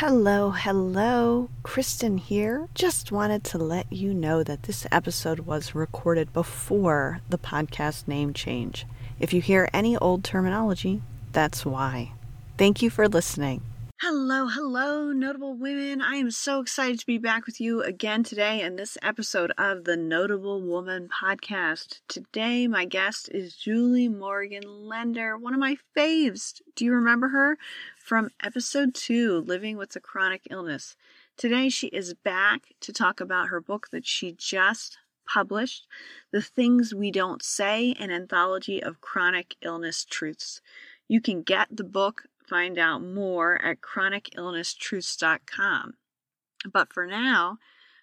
Hello, hello, Kristen here. Just wanted to let you know that this episode was recorded before the podcast name change. If you hear any old terminology, that's why. Thank you for listening. Hello, hello, notable women. I am so excited to be back with you again today in this episode of the Notable Woman podcast. Today, my guest is Julie Morgenlender, one of my faves. Do you remember her? From episode two, Living with a Chronic Illness. Today, she is back to talk about her book that she just published, The Things We Don't Say, an anthology of chronic illness truths. You can get the book find out more at chronicillnesstruths.com. But for now,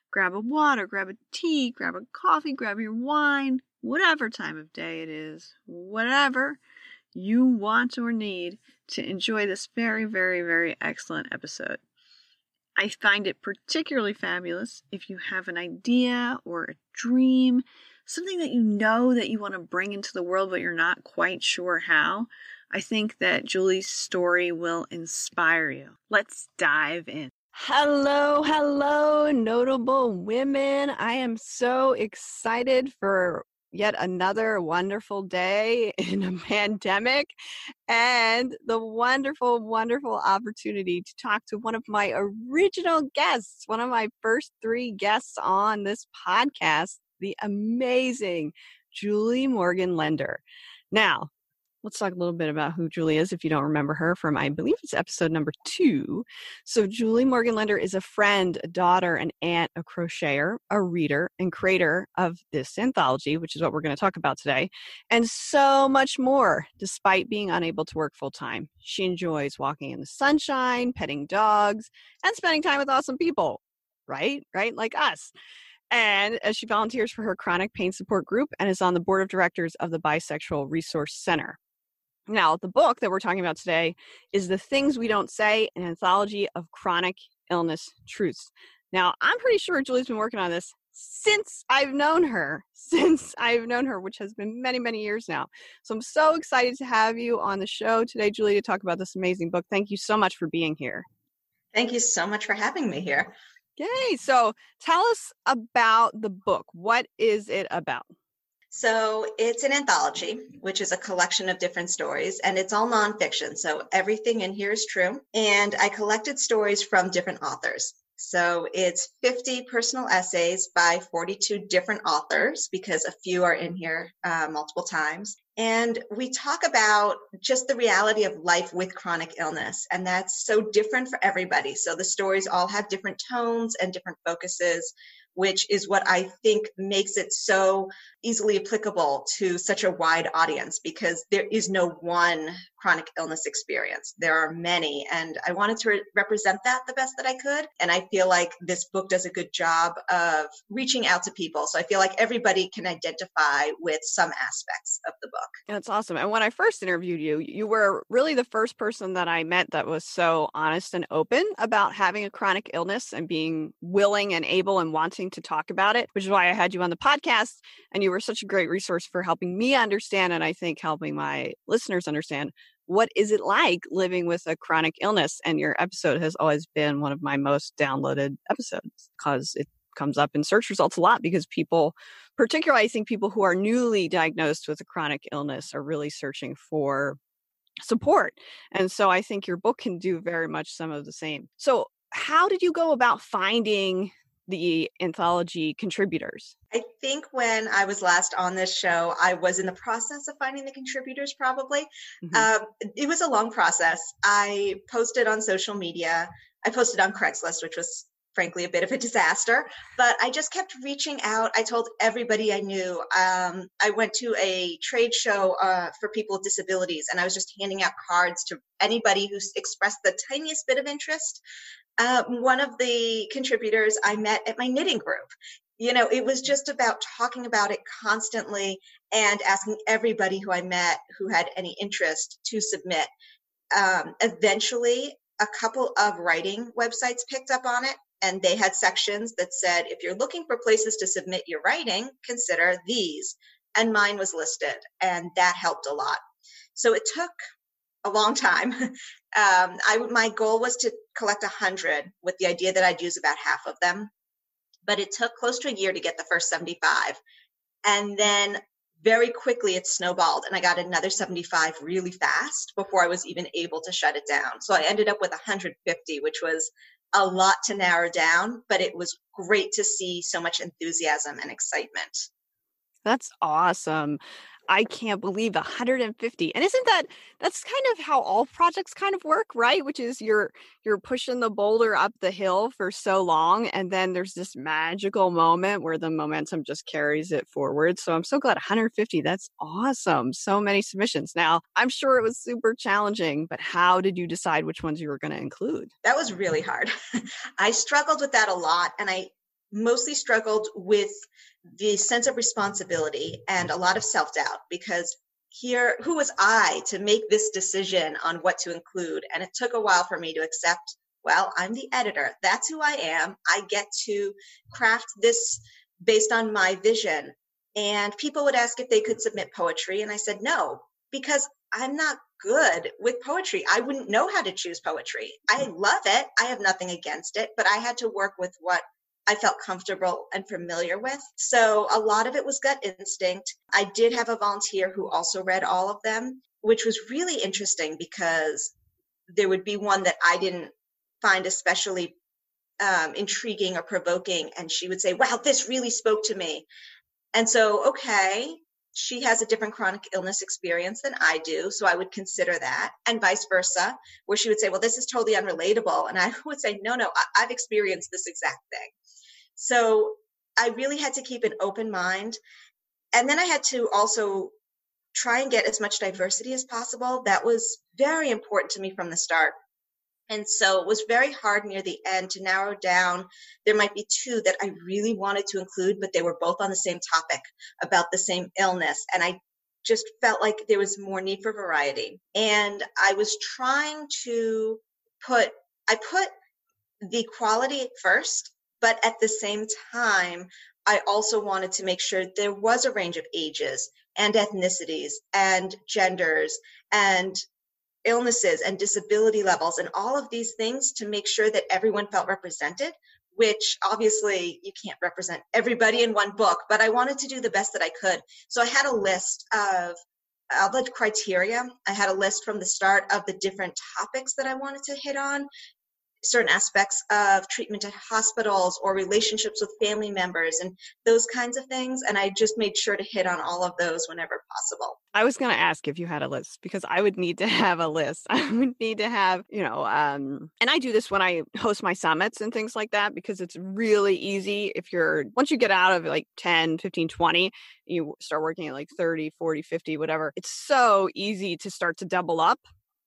grab a water, grab a tea, grab a coffee, grab your wine, whatever time of day it is, whatever you want or need to enjoy this very, very, very excellent episode. I find it particularly fabulous if you have an idea or a dream, something that you know that you want to bring into the world, but you're not quite sure how. I think that Julie's story will inspire you. Let's dive in. Hello, hello, notable women. I am so excited for yet another wonderful day in a pandemic and the wonderful, wonderful opportunity to talk to one of my original guests, one of my first three guests on this podcast, the amazing Julie Morgenlender. Now, let's talk a little bit about who Julie is if you don't remember her from, I believe it's episode number two. So, Julie Morgenlender is a friend, a daughter, an aunt, a crocheter, a reader, and creator of this anthology, which is what we're going to talk about today, and so much more, despite being unable to work full time. She enjoys walking in the sunshine, petting dogs, and spending time with awesome people, right? Right? Like us and as she volunteers for her chronic pain support group and is on the board of directors of the Bisexual Resource Center. Now, the book that we're talking about today is The Things We Don't Say, an anthology of chronic illness truths. Now, I'm pretty sure Julie's been working on this since I've known her, since I've known her, which has been many, many years now. So I'm so excited to have you on the show today, Julie, to talk about this amazing book. Thank you so much for being here. Thank you so much for having me here. Yay. So tell us about the book. What is it about? So it's an anthology, which is a collection of different stories, and it's all nonfiction. So everything in here is true. And I collected stories from different authors. So it's 50 personal essays by 42 different authors because a few are in here uh, multiple times. And we talk about just the reality of life with chronic illness. And that's so different for everybody. So the stories all have different tones and different focuses which is what I think makes it so easily applicable to such a wide audience because there is no one chronic illness experience. There are many, and I wanted to re- represent that the best that I could. And I feel like this book does a good job of reaching out to people. So I feel like everybody can identify with some aspects of the book. That's awesome. And when I first interviewed you, you were really the first person that I met that was so honest and open about having a chronic illness and being willing and able and wanting to talk about it, which is why I had you on the podcast. And you were such a great resource for helping me understand, and I think helping my listeners understand what is it like living with a chronic illness. And your episode has always been one of my most downloaded episodes because it comes up in search results a lot because people, particularly I think people who are newly diagnosed with a chronic illness, are really searching for support. And so I think your book can do very much some of the same. So, how did you go about finding the anthology contributors? I think when I was last on this show, I was in the process of finding the contributors, probably. Mm-hmm. Uh, it was a long process. I posted on social media, I posted on Craigslist, which was frankly a bit of a disaster but i just kept reaching out i told everybody i knew um, i went to a trade show uh, for people with disabilities and i was just handing out cards to anybody who expressed the tiniest bit of interest uh, one of the contributors I met at my knitting group. You know, it was just about talking about it constantly and asking everybody who I met who had any interest to submit. Um, eventually, a couple of writing websites picked up on it and they had sections that said if you're looking for places to submit your writing consider these and mine was listed and that helped a lot so it took a long time. Um, I my goal was to collect a hundred, with the idea that I'd use about half of them. But it took close to a year to get the first 75, and then very quickly it snowballed, and I got another 75 really fast before I was even able to shut it down. So I ended up with 150, which was a lot to narrow down, but it was great to see so much enthusiasm and excitement. That's awesome. I can't believe 150. And isn't that that's kind of how all projects kind of work, right? Which is you're you're pushing the boulder up the hill for so long and then there's this magical moment where the momentum just carries it forward. So I'm so glad 150. That's awesome. So many submissions. Now, I'm sure it was super challenging, but how did you decide which ones you were going to include? That was really hard. I struggled with that a lot and I mostly struggled with the sense of responsibility and a lot of self doubt because here, who was I to make this decision on what to include? And it took a while for me to accept, well, I'm the editor. That's who I am. I get to craft this based on my vision. And people would ask if they could submit poetry. And I said, no, because I'm not good with poetry. I wouldn't know how to choose poetry. I love it. I have nothing against it, but I had to work with what I felt comfortable and familiar with. So a lot of it was gut instinct. I did have a volunteer who also read all of them, which was really interesting because there would be one that I didn't find especially um, intriguing or provoking. And she would say, wow, this really spoke to me. And so, okay, she has a different chronic illness experience than I do. So I would consider that, and vice versa, where she would say, well, this is totally unrelatable. And I would say, no, no, I- have experienced this exact thing. So I really had to keep an open mind. And then I had to also try and get as much diversity as possible. That was very important to me from the start. And so it was very hard near the end to narrow down. There might be two that I really wanted to include, but they were both on the same topic about the same illness. And I just felt like there was more need for variety. And I was trying to put, I put the quality first but at the same time, I also wanted to make sure there was a range of ages and ethnicities and genders and illnesses and disability levels and all of these things to make sure that everyone felt represented which obviously you can't represent everybody in one book but i wanted to do the best that i could. So i had a list of all the criteria. I had a list from the start of the different topics that i wanted to hit on certain aspects of treatment at hospitals or relationships with family members and those kinds of things. And I just made sure to hit on all of those whenever possible. I was going to ask if you had a list because I would need to have a list. I would need to have, you know, um, and I do this when I host my summits and things like that because it's really easy if you're, once you get out of like 10, 15, 20, you start working at like 30, 40, 50, whatever. It's so easy to start to double up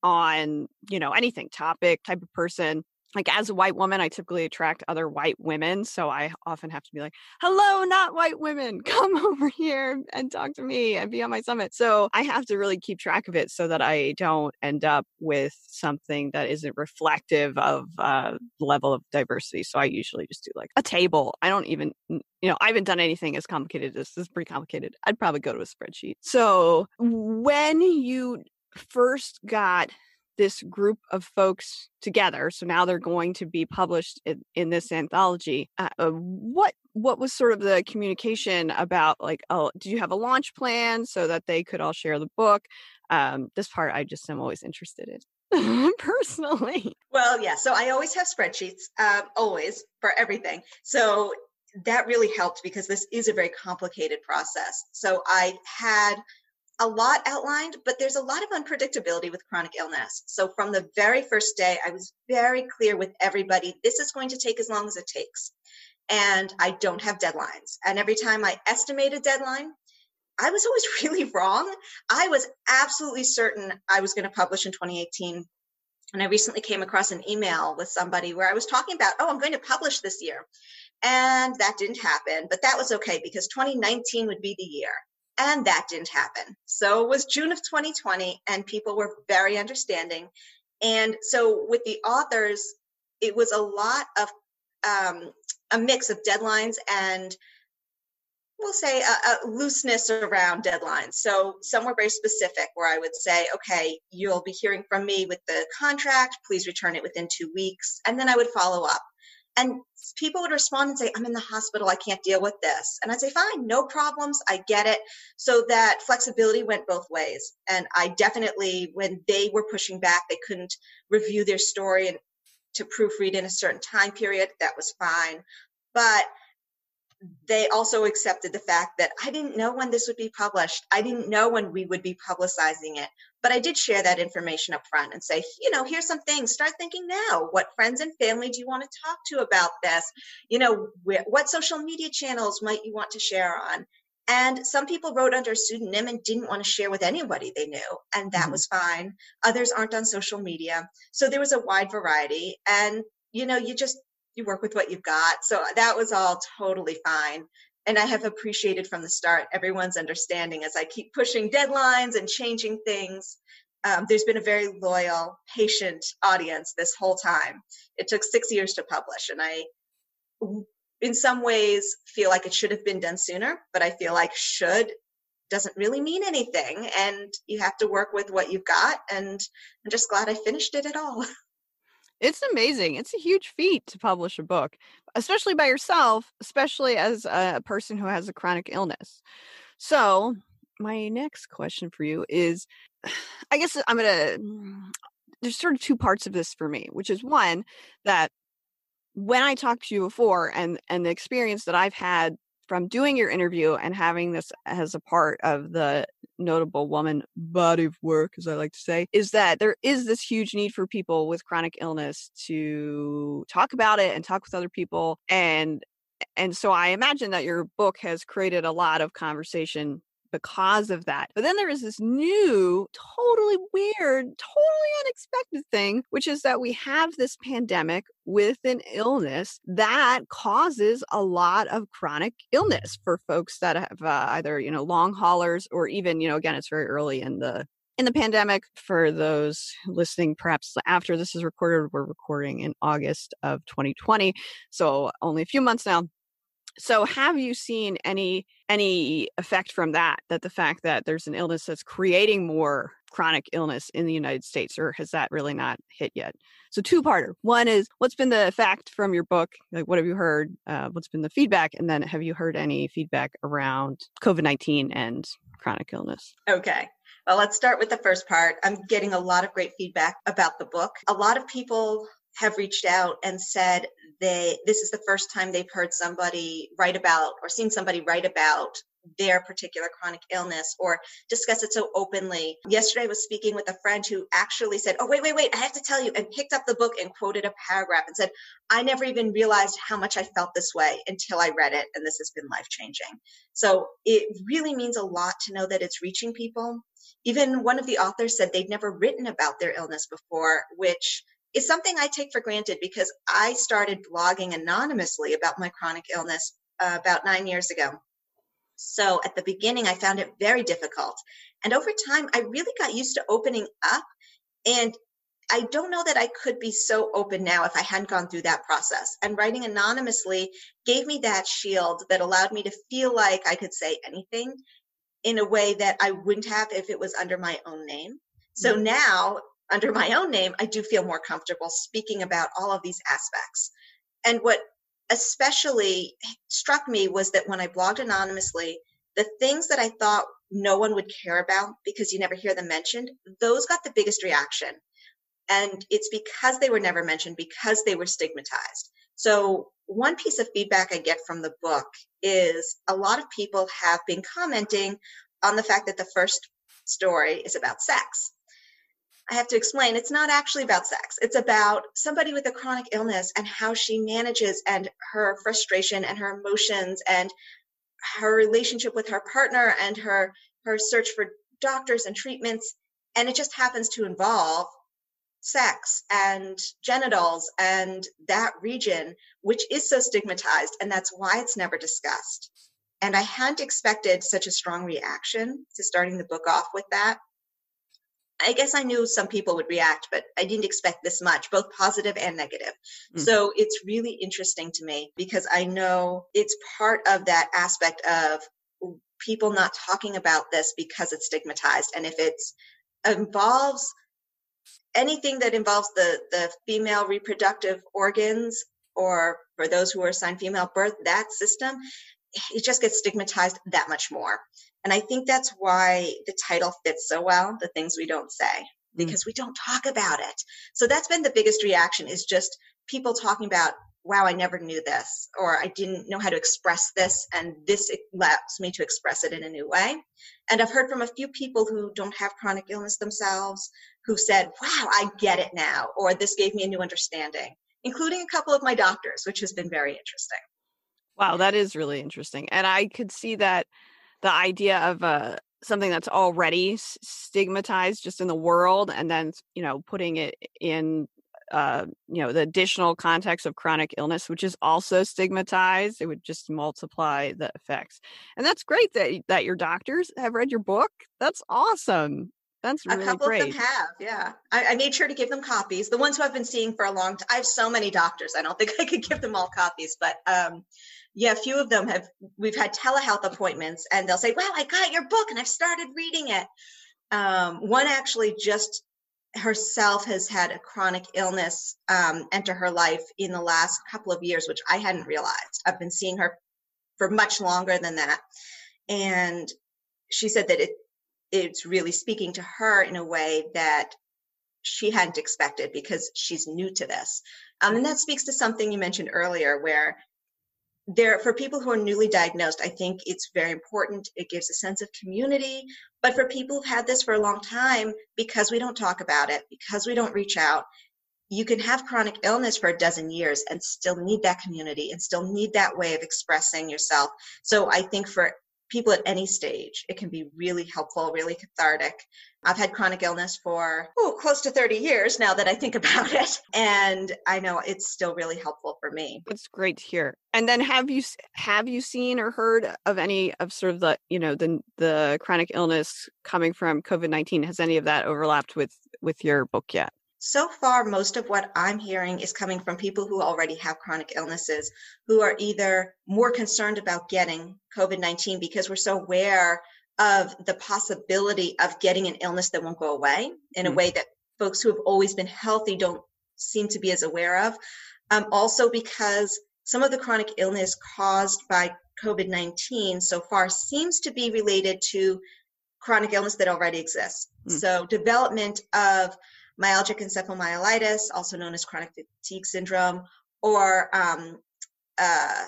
on you know anything topic type of person like as a white woman, I typically attract other white women. So I often have to be like, hello, not white women, come over here and talk to me and be on my summit. So I have to really keep track of it so that I don't end up with something that isn't reflective of uh, level of diversity. So I usually just do like a table. I don't even, you know, I haven't done anything as complicated as this is pretty complicated. I'd probably go to a spreadsheet. So when you first got this group of folks together. So now they're going to be published in, in this anthology. Uh, uh, what what was sort of the communication about? Like, oh, did you have a launch plan so that they could all share the book? Um, this part I just am always interested in personally. Well, yeah. So I always have spreadsheets, um, always for everything. So that really helped because this is a very complicated process. So I had a lot outlined, but there's a lot of unpredictability with chronic illness. So from the very first day, I was very clear with everybody this is going to take as long as it takes. And I don't have deadlines. And every time I estimate a deadline, I was always really wrong. I was absolutely certain I was going to publish in 2018. And I recently came across an email with somebody where I was talking about, oh, I'm going to publish this year. And that didn't happen, but that was okay because 2019 would be the year. And that didn't happen. So it was June of 2020, and people were very understanding. And so with the authors, it was a lot of um, a mix of deadlines and we'll say a, a, looseness around deadlines. So some were very specific where I would say, okay, you'll be hearing from me with the contract. Please return it within two weeks. And then I would follow up. And people would respond and say, I'm in the hospital. I can't deal with this. And I'd say, fine, no problems. I get it. So that flexibility went both ways. And I definitely, when they were pushing back, they couldn't review their story and to proofread in a certain time period. That was fine. But they also accepted the fact that I didn't know when this would be published. I didn't know when we would be publicizing it. But I did share that information up front and say, you know, here's some things. Start thinking now. What friends and family do you want to talk to about this? You know, what social media channels might you want to share on? And some people wrote under a pseudonym and didn't want to share with anybody they knew, and that mm-hmm. was fine. Others aren't on social media. So there was a wide variety. And, you know, you just you work with what you've got. So that was all totally fine. And I have appreciated from the start everyone's understanding as I keep pushing deadlines and changing things. Um, there's been a very loyal, patient audience this whole time. It took six years to publish, and I, in some ways, feel like it should have been done sooner, but I feel like should doesn't really mean anything. And you have to work with what you've got. And I'm just glad I finished it at all. It's amazing. It's a huge feat to publish a book, especially by yourself, especially as a person who has a chronic illness. So, my next question for you is I guess I'm going to mm, there's sort of two parts of this for me, which is one that when I talked to you before and and the experience that I've had from doing your interview and having this as a part of the notable woman body of work, as I like to say, is that there is this huge need for people with chronic illness to talk about it and talk with other people. And and so I imagine that your book has created a lot of conversation because of that. But then there is this new, totally weird, totally unexpected thing, which is that we have this pandemic with an illness that causes a lot of chronic illness for folks that have uh, either, you know, long haulers or even, you know, again, it's very early in the in the pandemic for those listening perhaps after this is recorded we're recording in august of 2020 so only a few months now so have you seen any any effect from that that the fact that there's an illness that's creating more chronic illness in the united states or has that really not hit yet? So two parter one is what's been the effect from your book? Like what have you heard? Uh, what's been the feedback? And then have you heard any feedback around covid-19 and chronic illness? Okay. Well, let's start with the first part. I'm getting a lot of great feedback about the book. A lot of people have reached out and said they this is the first time they've heard somebody write about or seen somebody write about their particular chronic illness or discuss it so openly. Yesterday I was speaking with a friend who actually said, Oh, wait, wait, wait, I have to tell you, and picked up the book and quoted a paragraph and said, I never even realized how much I felt this way until I read it, and this has been life changing. So it really means a lot to know that it's reaching people. Even one of the authors said they'd never written about their illness before, which is something I take for granted because I started blogging anonymously about my chronic illness uh, about nine years ago. So at the beginning, I found it very difficult. And over time, I really got used to opening up. And I don't know that I could be so open now if I hadn't gone through that process. And writing anonymously gave me that shield that allowed me to feel like I could say anything in a way that I wouldn't have if it was under my own name. So mm-hmm. now under my own name, I do feel more comfortable speaking about all of these aspects. And what especially struck me was that when I blogged anonymously, the things that I thought no one would care about because you never hear them mentioned, those got the biggest reaction. And it's because they were never mentioned, because they were stigmatized. So, one piece of feedback I get from the book is a lot of people have been commenting on the fact that the first story is about sex. I have to explain it's not actually about sex. It's about somebody with a chronic illness and how she manages and her frustration and her emotions and her relationship with her partner and her her search for doctors and treatments. And it just happens to involve sex and genitals and that region which is so stigmatized and that's why it's never discussed. And i hadn't expected such a strong reaction to starting the book off with that I guess I knew some people would react, but I didn't expect this much, both positive and negative. Mm. So it's really interesting to me because I know it's part of that aspect of people not talking about this because it's stigmatized. And if it's involves anything that involves the the female reproductive organs or for those who are assigned female birth that system it just gets stigmatized that much more and i think that's why the title fits so well the things we don't say mm. because we don't talk about it so that's been the biggest reaction is just people talking about wow i never knew this or i didn't know how to express this and this allows me to express it in a new way and i've heard from a few people who don't have chronic illness themselves who said wow i get it now or this gave me a new understanding including a couple of my doctors which has been very interesting Wow, that is really interesting. And I could see that the idea of uh, something that's already stigmatized just in the world and then, you know, putting it in uh, you know the additional context of chronic illness which is also stigmatized it would just multiply the effects. And that's great that that your doctors have read your book. That's awesome that's really a couple great. of them have, yeah. I, I, made sure to give them copies. The ones who I've been seeing for a long time. I have so many doctors. I don't think I could give them all copies, but um, yeah, a few of them have. We've had telehealth appointments, and they'll say, "Wow, I got your book, and I've started reading it." Um, one actually just herself has had a chronic illness um, enter her life in the last couple of years, which I hadn't realized. I've been seeing her for much longer than that, and she said that it it's really speaking to her in a way that she hadn't expected because she's new to this. Um, and that speaks to something you mentioned earlier, where there for people who are newly diagnosed i think it's very important. It gives a sense of community. But for people who've had this for a long time because we don't talk about it because we don't reach out you can have chronic illness for a dozen years and still need that community and still need that way of expressing yourself. So i think for people at any stage. It can be really helpful, really cathartic. I've had chronic illness for oh, close to 30 years now that I think about it. And I know it's still really helpful for me. It's great to hear. And then have you have you seen or heard of any of sort of the, you know, the the chronic illness coming from COVID-19? Has any of that overlapped with with your book yet? So far, most of what I'm hearing is coming from people who already have chronic illnesses, who are either more concerned about getting COVID 19 because we're so aware of the possibility of getting an illness that won't go away in a way that folks who have always been healthy don't seem to be as aware of. Um, also, because some of the chronic illness caused by COVID 19 so far seems to be related to chronic illness that already exists. Mm-hmm. So, development of myalgic encephalomyelitis, also known as chronic fatigue syndrome, or um, uh,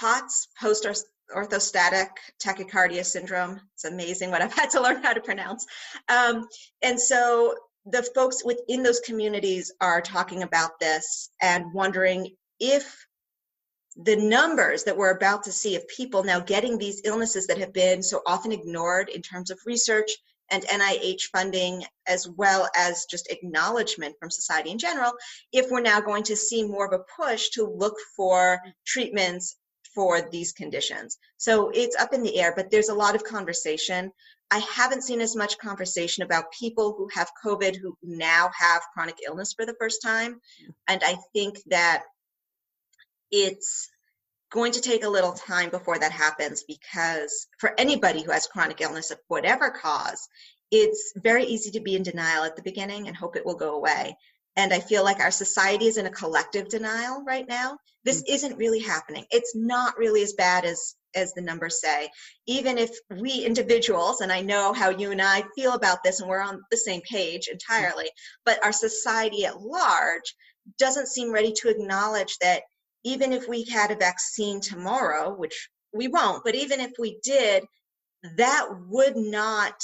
POTS, post orthostatic tachycardia syndrome. It's amazing what I've had to learn how to pronounce. Um, and so the folks within those communities are talking about this and wondering if the numbers that we're about to see of people now getting these illnesses that have been so often ignored in terms of research and NIH funding, as well as just acknowledgement from society in general, if we're now going to see more of a push to look for treatments for these conditions. So it's up in the air, but there's a lot of conversation. I haven't seen as much conversation about people who have COVID who now have chronic illness for the first time. And I think that it's going to take a little time before that happens because for anybody who has chronic illness of whatever cause, it's very easy to be in denial at the beginning and hope it will go away. And I feel like our society is in a collective denial right now. This mm-hmm. isn't really happening. It's not really as bad as as the numbers say. Even if we individuals, and I know how you and I feel about this, and we're on the same page entirely, but our society at large doesn't seem ready to acknowledge that even if we had a vaccine tomorrow, which we won't, but even if we did, that would not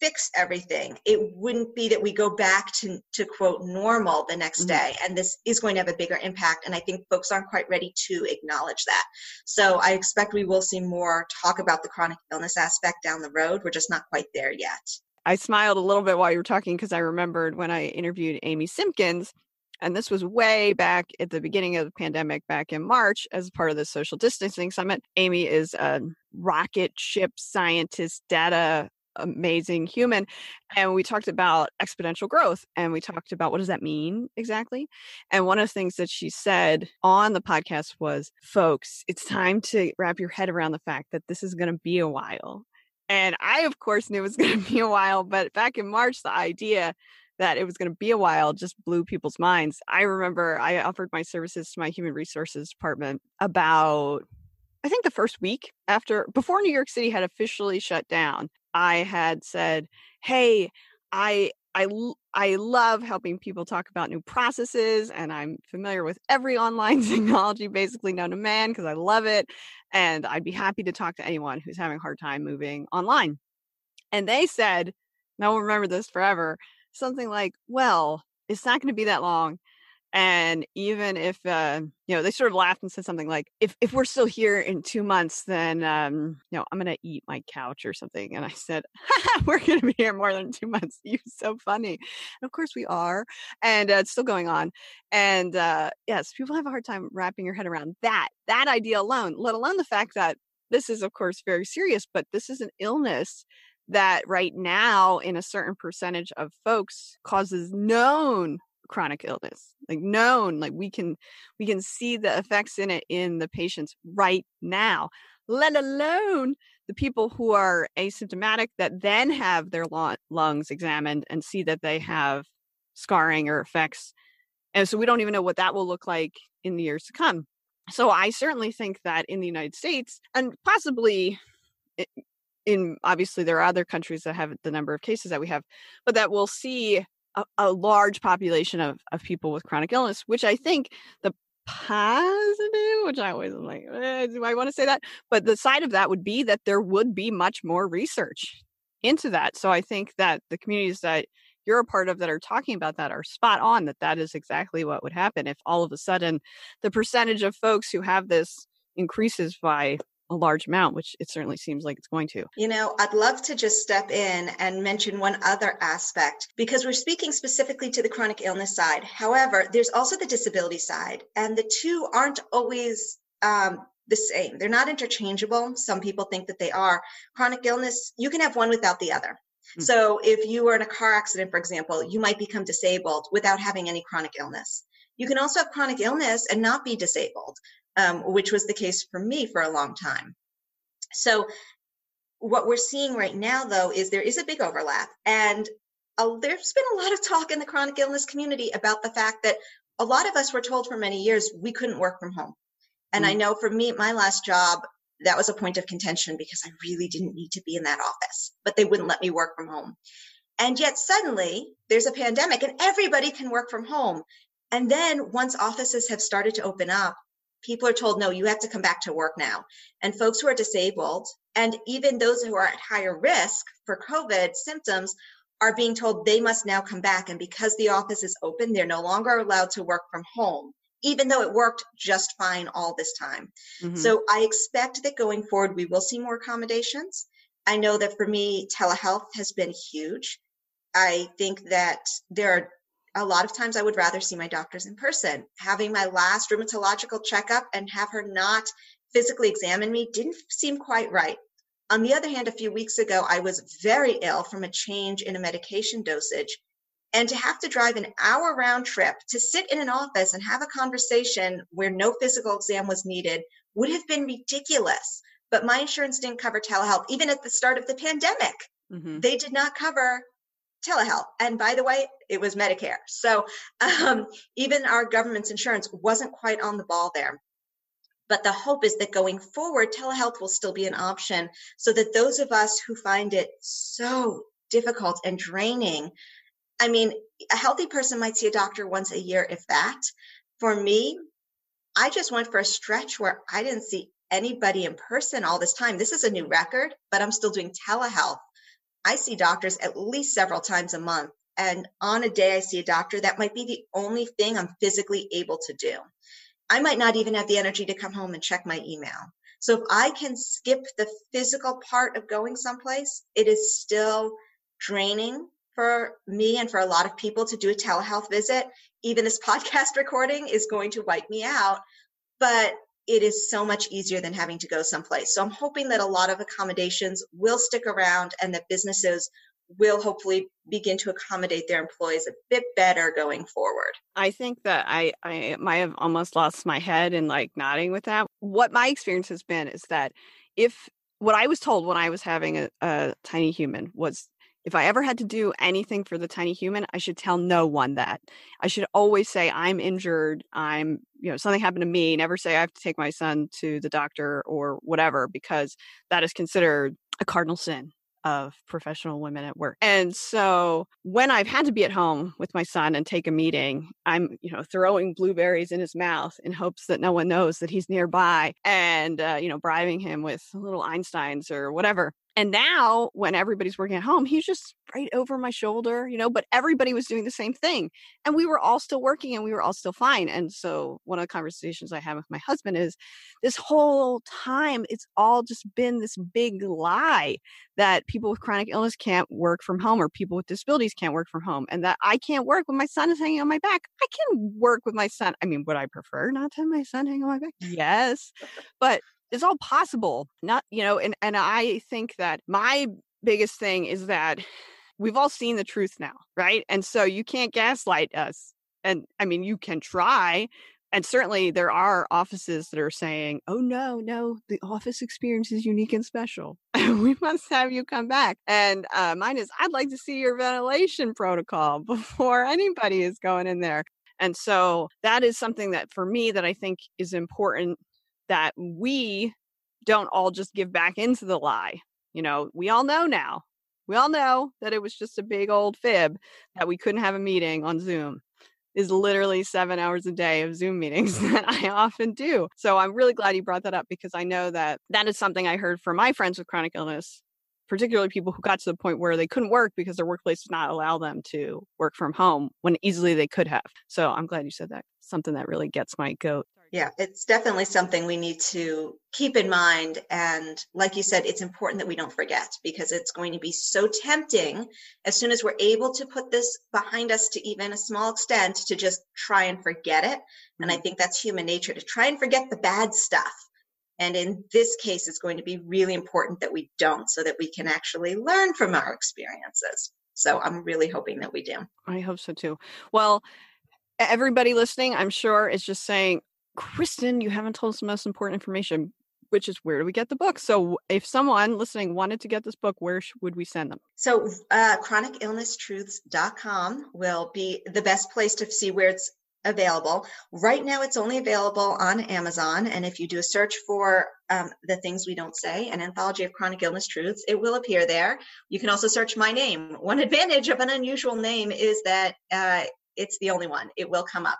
fix everything. It wouldn't be that we go back to, to quote normal the next mm-hmm. day. And this is going to have a bigger impact. And I think folks aren't quite ready to acknowledge that. So I expect we will see more talk about the chronic illness aspect down the road. We're just not quite there yet. I smiled a little bit while you were talking because I remembered when I interviewed Amy Simpkins and this was way back at the beginning of the pandemic, back in March, as part of the social distancing summit. Amy is a rocket ship scientist, data amazing human. And we talked about exponential growth and we talked about what does that mean exactly. And one of the things that she said on the podcast was, folks, it's time to wrap your head around the fact that this is going to be a while. And I, of course, knew it was going to be a while, but back in March, the idea that it was going to be a while just blew people's minds. I remember I offered my services to my human resources department about I think the first week after before New York City had officially shut down, I had said, "Hey, I I I love helping people talk about new processes and I'm familiar with every online technology basically known to man because I love it and I'd be happy to talk to anyone who's having a hard time moving online." And they said, and I will remember this forever, something like, "Well, it's not going to be that long. And even if uh, you know they sort of laughed and said something like if if we're still here in two months then um you know i'm gonna eat my couch or something. And i said we're gonna be here more than two months. You're so funny. And of course we are. And uh, it's still going on. And uh yes people have a hard time wrapping your head around that that idea alone let alone the fact that this is of course very serious but this is an illness that right now in a certain percentage of folks causes known chronic illness like known like we can we can see the effects in it in the patients right now let alone the people who are asymptomatic that then have their lungs examined and see that they have scarring or effects and so we don't even know what that will look like in the years to come. So i certainly think that in the united states and possibly eh, in obviously there are other countries that have the number of cases that we have but that we'll see a, a large population of, of people with chronic illness, which I think the positive, which I always am like, eh, do I want to say that? But the side of that would be that there would be much more research into that. So I think that the communities that you're a part of that are talking about that are spot on that that is exactly what would happen if all of a sudden the percentage of folks who have this increases by a large amount, which it certainly seems like it's going to. You know, I'd love to just step in and mention one other aspect because we're speaking specifically to the chronic illness side. However, there's also the disability side, and the two aren't always um, the same. They're not interchangeable. Some people think that they are. Chronic illness, you can have one without the other. Mm-hmm. So if you were in a car accident, for example, you might become disabled without having any chronic illness. You can also have chronic illness and not be disabled um, which was the case for me for a long time. So, what we're seeing right now, though, is there is a big overlap. And uh, there's been a lot of talk in the chronic illness community about the fact that a lot of us were told for many years we couldn't work from home. And mm-hmm. I know for me, my last job, that was a point of contention because I really didn't need to be in that office, but they wouldn't let me work from home. And yet suddenly there's a pandemic and everybody can work from home. And then once offices have started to open up, people are told, no, you have to come back to work now. And folks who are disabled, and even those who are at higher risk for COVID symptoms, are being told they must now come back. And because the office is open, they're no longer allowed to work from home, even though it worked just fine all this time. Mm-hmm. So I expect that going forward, we will see more accommodations. I know that for me, telehealth has been huge. I think that there are a lot of times I would rather see my doctors in person. Having my last rheumatological checkup and have her not physically examine me didn't seem quite right. On the other hand, a few weeks ago, I was very ill from a change in a medication dosage. And to have to drive an hour round trip to sit in an office and have a conversation where no physical exam was needed would have been ridiculous. But my insurance didn't cover telehealth, even at the start of the pandemic. Mm-hmm. They did not cover telehealth. And by the way, it was Medicare. So um, even our government's insurance wasn't quite on the ball there. But the hope is that going forward, telehealth will still be an option so that those of us who find it so difficult and draining, I mean, a healthy person might see a doctor once a year, if that. For me, I just went for a stretch where I didn't see anybody in person all this time. This is a new record, but I'm still doing telehealth I see doctors at least several times a month. And on a day I see a doctor, that might be the only thing I'm physically able to do. I might not even have the energy to come home and check my email. So if I can skip the physical part of going someplace, it is still draining for me and for a lot of people to do a telehealth visit. Even this podcast recording is going to wipe me out. But it is so much easier than having to go someplace. So I'm hoping that a lot of accommodations will stick around and that businesses will hopefully begin to accommodate their employees a bit better going forward. I think that I I might have almost lost my head in like nodding with that. What my experience has been is that if what I was told when I was having a, a tiny human was if I ever had to do anything for the tiny human, I should tell no one that. I should always say I'm injured, I'm, you know, something happened to me, never say I have to take my son to the doctor or whatever because that is considered a cardinal sin of professional women at work. And so when I've had to be at home with my son and take a meeting, I'm, you know, throwing blueberries in his mouth in hopes that no one knows that he's nearby and, uh, you know, bribing him with little Einsteins or whatever. And now, when everybody's working at home, he's just right over my shoulder, you know, but everybody was doing the same thing. And we were all still working and we were all still fine. And so, one of the conversations I have with my husband is this whole time, it's all just been this big lie that people with chronic illness can't work from home or people with disabilities can't work from home and that I can't work when my son is hanging on my back. I can work with my son. I mean, would I prefer not to have my son hang on my back? Yes. But it's all possible not you know and and i think that my biggest thing is that we've all seen the truth now right? And so you can't gaslight us and i mean you can try and certainly there are offices that are saying oh no no the office experience is unique and special. We must have you come back. And uh, mine is i'd like to see your ventilation protocol before anybody is going in there. And so that is something that for me that i think is important that we don't all just give back into the lie. You know, we all know now. We all know that it was just a big old fib that we couldn't have a meeting on Zoom. Is literally seven hours a day of Zoom meetings that I often do. So I'm really glad you brought that up because I know that that is something I heard from my friends with chronic illness, particularly people who got to the point where they couldn't work because their workplace did not allow them to work from home when easily they could have. So I'm glad you said that. Something that really gets my goat. Yeah, it's definitely something we need to keep in mind. And like you said, it's important that we don't forget because it's going to be so tempting as soon as we're able to put this behind us to even a small extent to just try and forget it. And I mm-hmm. think that's human nature to try and forget the bad stuff. And in this case, it's going to be really important that we don't so that we can actually learn from our experiences. So I'm really hoping that we do. I hope so too. Well, everybody listening, I'm sure, is just saying, Kristen, you haven't told us the most important information, which is where do we get the book? So, if someone listening wanted to get this book, where would we send them? So, uh, chronicillnesstruths.com will be the best place to see where it's available. Right now, it's only available on Amazon. And if you do a search for um, the things we don't say, an anthology of chronic illness truths, it will appear there. You can also search my name. One advantage of an unusual name is that uh, it's the only one, it will come up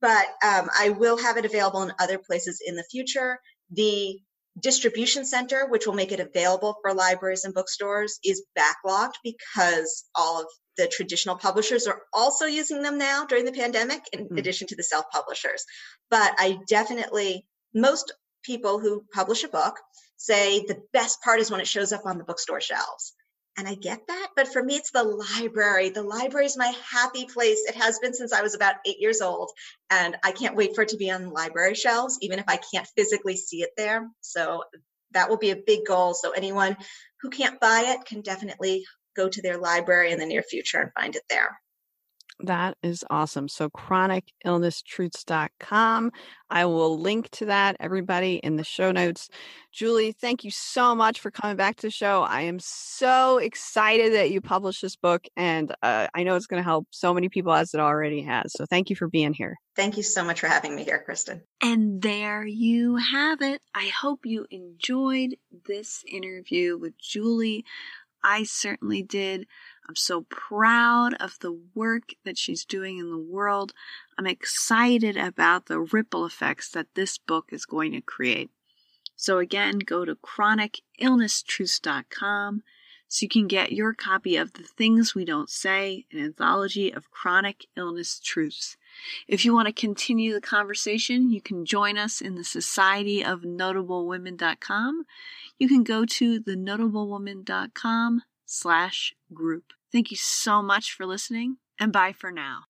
but um, I will have it available in other places in the future. The distribution center, which will make it available for libraries and bookstores, is backlogged because all of the traditional publishers are also using them now during the pandemic, in mm. addition to the self publishers. But I definitely, most people who publish a book say the best part is when it shows up on the bookstore shelves. And I get that. But for me, it's the library. The library is my happy place. It has been since I was about eight years old. And I can't wait for it to be on library shelves, even if I can't physically see it there. So that will be a big goal. So anyone who can't buy it can definitely go to their library in the near future and find it there. That is awesome. So chronicillnesstruths.com. I will link to that, everybody, in the show notes. Julie, thank you so much for coming back to the show. I am so excited that you published this book, and uh, I know it's going to help so many people as it already has. So thank you for being here. Thank you so much for having me here, Kristen. And there you have it. I hope you enjoyed this interview with Julie. I certainly did. I'm so proud of the work that she's doing in the world. I'm excited about the ripple effects that this book is going to create. So, again, go to chronicillnesstruths.com so you can get your copy of The Things We Don't Say, an anthology of chronic illness truths. If you want to continue the conversation, you can join us in the Society of Notable Women.com. You can go to thenotablewoman.com slash group. Thank you so much for listening, and bye for now.